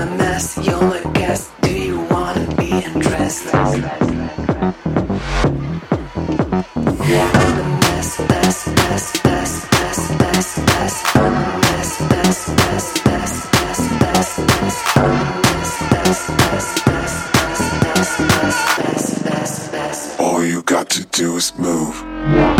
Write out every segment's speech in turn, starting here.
I'm a mess, you're my guest. Do you wanna be undressed? I'm a mess, mess, mess, mess, mess, mess. I'm a mess, mess, mess, mess, mess, mess. I'm a mess, mess, mess, mess, mess, mess. All you got to do is move.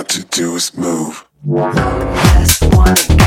got to do is move. One.